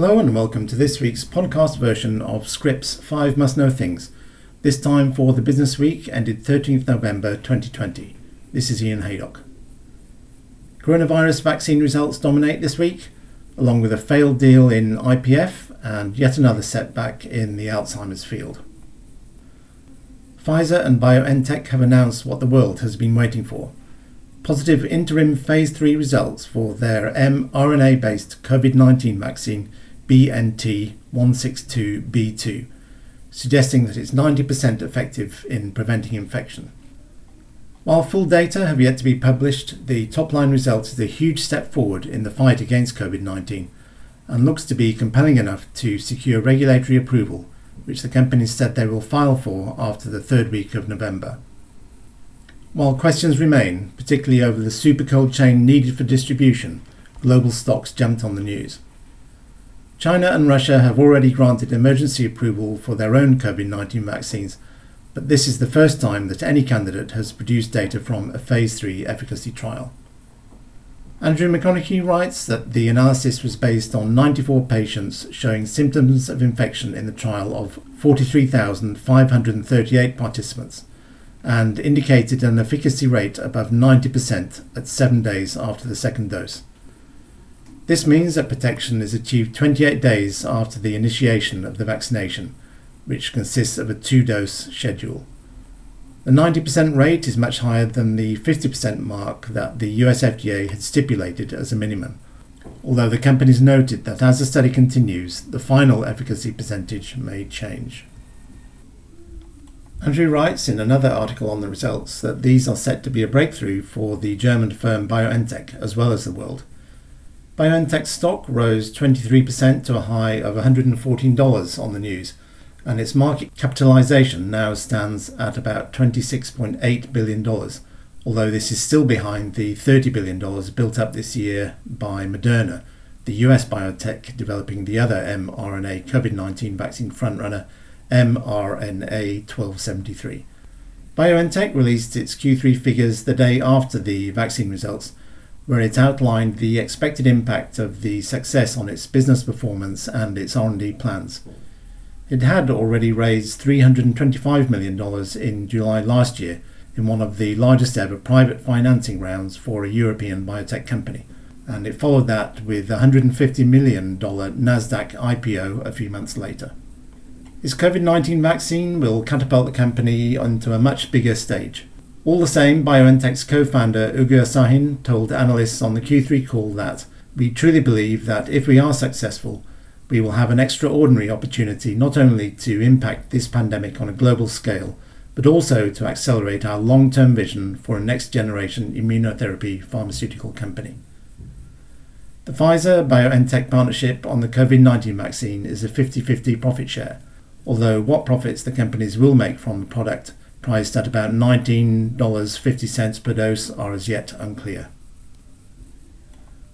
Hello and welcome to this week's podcast version of Scrip's 5 Must Know Things, this time for the business week ended 13th November 2020. This is Ian Haydock. Coronavirus vaccine results dominate this week, along with a failed deal in IPF and yet another setback in the Alzheimer's field. Pfizer and BioNTech have announced what the world has been waiting for positive interim phase 3 results for their mRNA based COVID 19 vaccine BNT162b2, suggesting that it's 90% effective in preventing infection. While full data have yet to be published, the top line result is a huge step forward in the fight against COVID 19 and looks to be compelling enough to secure regulatory approval, which the company said they will file for after the third week of November. While questions remain, particularly over the super cold chain needed for distribution, global stocks jumped on the news. China and Russia have already granted emergency approval for their own COVID 19 vaccines, but this is the first time that any candidate has produced data from a phase 3 efficacy trial. Andrew McConaghie writes that the analysis was based on 94 patients showing symptoms of infection in the trial of 43,538 participants and indicated an efficacy rate above 90% at seven days after the second dose. This means that protection is achieved 28 days after the initiation of the vaccination, which consists of a two dose schedule. The 90% rate is much higher than the 50% mark that the US FDA had stipulated as a minimum, although the companies noted that as the study continues, the final efficacy percentage may change. Andrew writes in another article on the results that these are set to be a breakthrough for the German firm BioNTech as well as the world. BioNTech's stock rose 23% to a high of $114 on the news, and its market capitalization now stands at about $26.8 billion, although this is still behind the $30 billion built up this year by Moderna, the US biotech developing the other mRNA COVID 19 vaccine frontrunner mRNA 1273. BioNTech released its Q3 figures the day after the vaccine results, where it outlined the expected impact of the success on its business performance and its R&D plans. It had already raised $325 million in July last year in one of the largest ever private financing rounds for a European biotech company, and it followed that with a $150 million NASDAQ IPO a few months later. His COVID 19 vaccine will catapult the company onto a much bigger stage. All the same, BioNTech's co founder Ugur Sahin told analysts on the Q3 call that we truly believe that if we are successful, we will have an extraordinary opportunity not only to impact this pandemic on a global scale, but also to accelerate our long term vision for a next generation immunotherapy pharmaceutical company. The Pfizer BioNTech partnership on the COVID 19 vaccine is a 50 50 profit share although what profits the companies will make from the product, priced at about $19.50 per dose, are as yet unclear.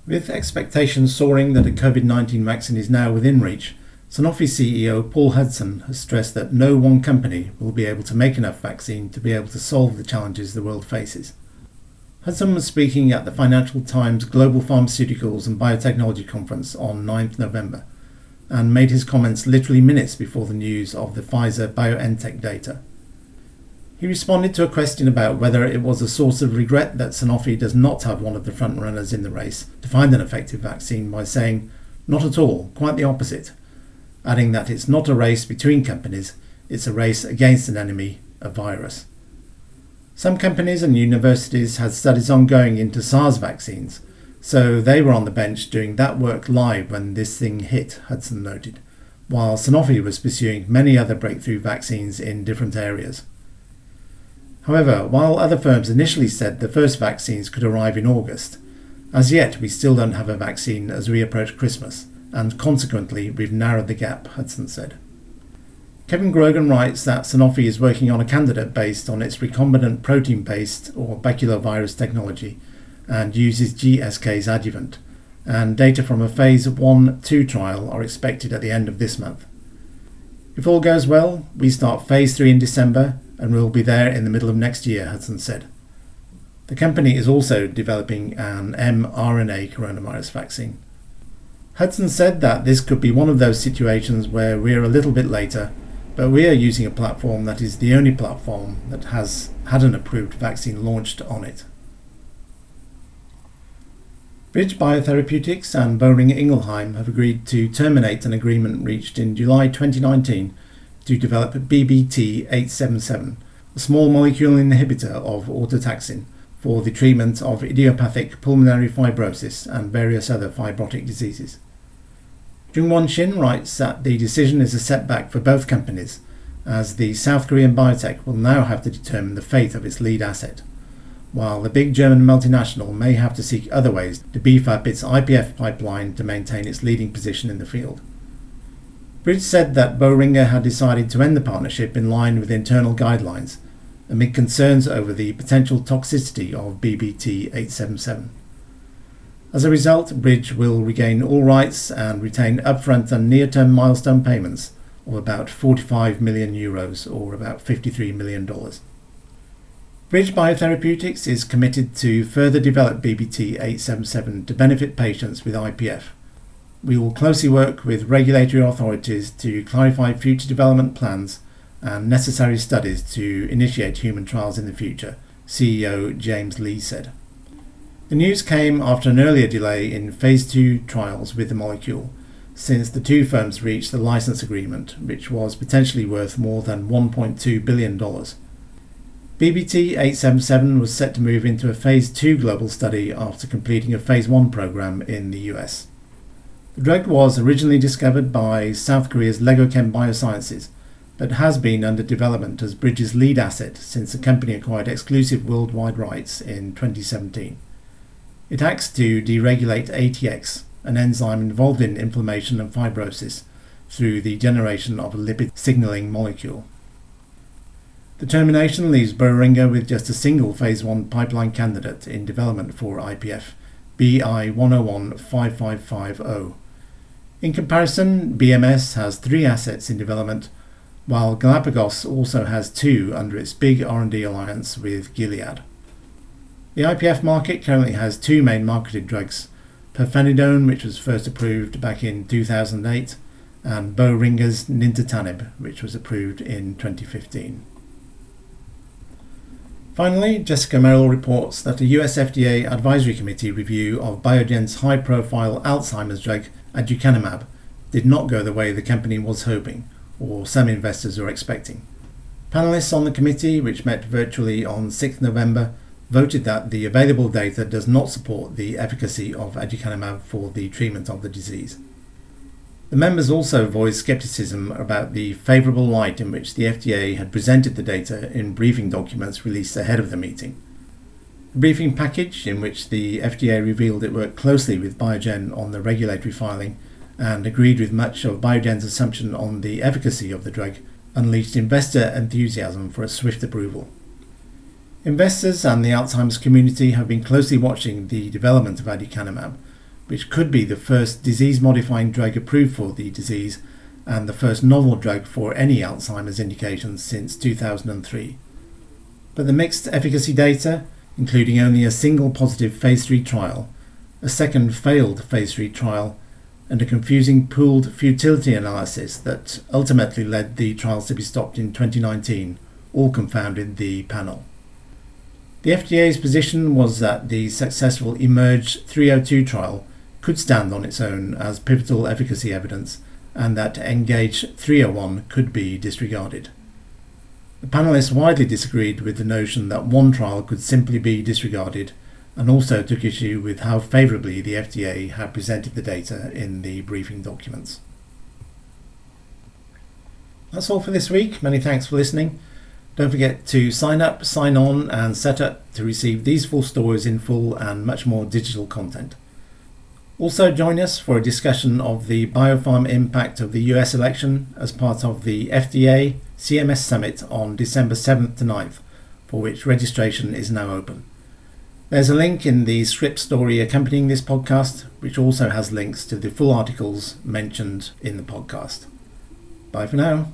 With expectations soaring that a COVID 19 vaccine is now within reach, Sanofi CEO Paul Hudson has stressed that no one company will be able to make enough vaccine to be able to solve the challenges the world faces. Hudson was speaking at the Financial Times Global Pharmaceuticals and Biotechnology Conference on 9th November and made his comments literally minutes before the news of the Pfizer BioNTech data. He responded to a question about whether it was a source of regret that Sanofi does not have one of the frontrunners in the race to find an effective vaccine by saying, Not at all, quite the opposite, adding that it's not a race between companies, it's a race against an enemy, a virus. Some companies and universities had studies ongoing into SARS vaccines, so they were on the bench doing that work live when this thing hit, Hudson noted, while Sanofi was pursuing many other breakthrough vaccines in different areas. However, while other firms initially said the first vaccines could arrive in August, as yet we still don't have a vaccine as we approach Christmas, and consequently we've narrowed the gap, Hudson said. Kevin Grogan writes that Sanofi is working on a candidate based on its recombinant protein based or baculovirus technology and uses GSK's adjuvant, and data from a phase 1 2 trial are expected at the end of this month. If all goes well, we start phase 3 in December and we'll be there in the middle of next year, Hudson said. The company is also developing an mRNA coronavirus vaccine. Hudson said that this could be one of those situations where we're a little bit later, but we are using a platform that is the only platform that has had an approved vaccine launched on it. Bridge Biotherapeutics and Boehringer Ingelheim have agreed to terminate an agreement reached in July 2019 to develop BBT 877, a small molecule inhibitor of autotaxin for the treatment of idiopathic pulmonary fibrosis and various other fibrotic diseases. Jungwon Shin writes that the decision is a setback for both companies, as the South Korean biotech will now have to determine the fate of its lead asset while the big German multinational may have to seek other ways to beef up its IPF pipeline to maintain its leading position in the field. Bridge said that Boehringer had decided to end the partnership in line with internal guidelines, amid concerns over the potential toxicity of BBT 877. As a result, Bridge will regain all rights and retain upfront and near term milestone payments of about 45 million euros or about $53 million. Bridge Biotherapeutics is committed to further develop BBT 877 to benefit patients with IPF. We will closely work with regulatory authorities to clarify future development plans and necessary studies to initiate human trials in the future, CEO James Lee said. The news came after an earlier delay in phase 2 trials with the molecule, since the two firms reached the license agreement, which was potentially worth more than $1.2 billion. BBT 877 was set to move into a Phase 2 global study after completing a Phase 1 program in the US. The drug was originally discovered by South Korea's LegoChem Biosciences, but has been under development as Bridge's lead asset since the company acquired exclusive worldwide rights in 2017. It acts to deregulate ATX, an enzyme involved in inflammation and fibrosis, through the generation of a lipid signaling molecule. The termination leaves Boehringer with just a single Phase 1 pipeline candidate in development for IPF, BI 1015550. In comparison, BMS has three assets in development, while Galapagos also has two under its big R&D alliance with Gilead. The IPF market currently has two main marketed drugs, pirfenidone, which was first approved back in 2008, and Boehringer's nintedanib, which was approved in 2015. Finally, Jessica Merrill reports that a US FDA advisory committee review of Biogen's high profile Alzheimer's drug aducanumab did not go the way the company was hoping, or some investors were expecting. Panelists on the committee, which met virtually on 6 November, voted that the available data does not support the efficacy of aducanumab for the treatment of the disease. The members also voiced skepticism about the favourable light in which the FDA had presented the data in briefing documents released ahead of the meeting. Briefing package, in which the FDA revealed it worked closely with Biogen on the regulatory filing and agreed with much of Biogen's assumption on the efficacy of the drug, unleashed investor enthusiasm for a swift approval. Investors and the Alzheimer's community have been closely watching the development of aducanumab which could be the first disease modifying drug approved for the disease and the first novel drug for any Alzheimer's indication since 2003. But the mixed efficacy data, including only a single positive phase 3 trial, a second failed phase 3 trial, and a confusing pooled futility analysis that ultimately led the trials to be stopped in 2019, all confounded the panel. The FDA's position was that the successful eMERGE 302 trial could stand on its own as pivotal efficacy evidence and that Engage 301 could be disregarded. The panelists widely disagreed with the notion that one trial could simply be disregarded and also took issue with how favourably the FDA had presented the data in the briefing documents. That's all for this week. Many thanks for listening. Don't forget to sign up, sign on, and set up to receive these full stories in full and much more digital content. Also, join us for a discussion of the biopharm impact of the US election as part of the FDA CMS Summit on December 7th to 9th, for which registration is now open. There's a link in the Scrip story accompanying this podcast, which also has links to the full articles mentioned in the podcast. Bye for now.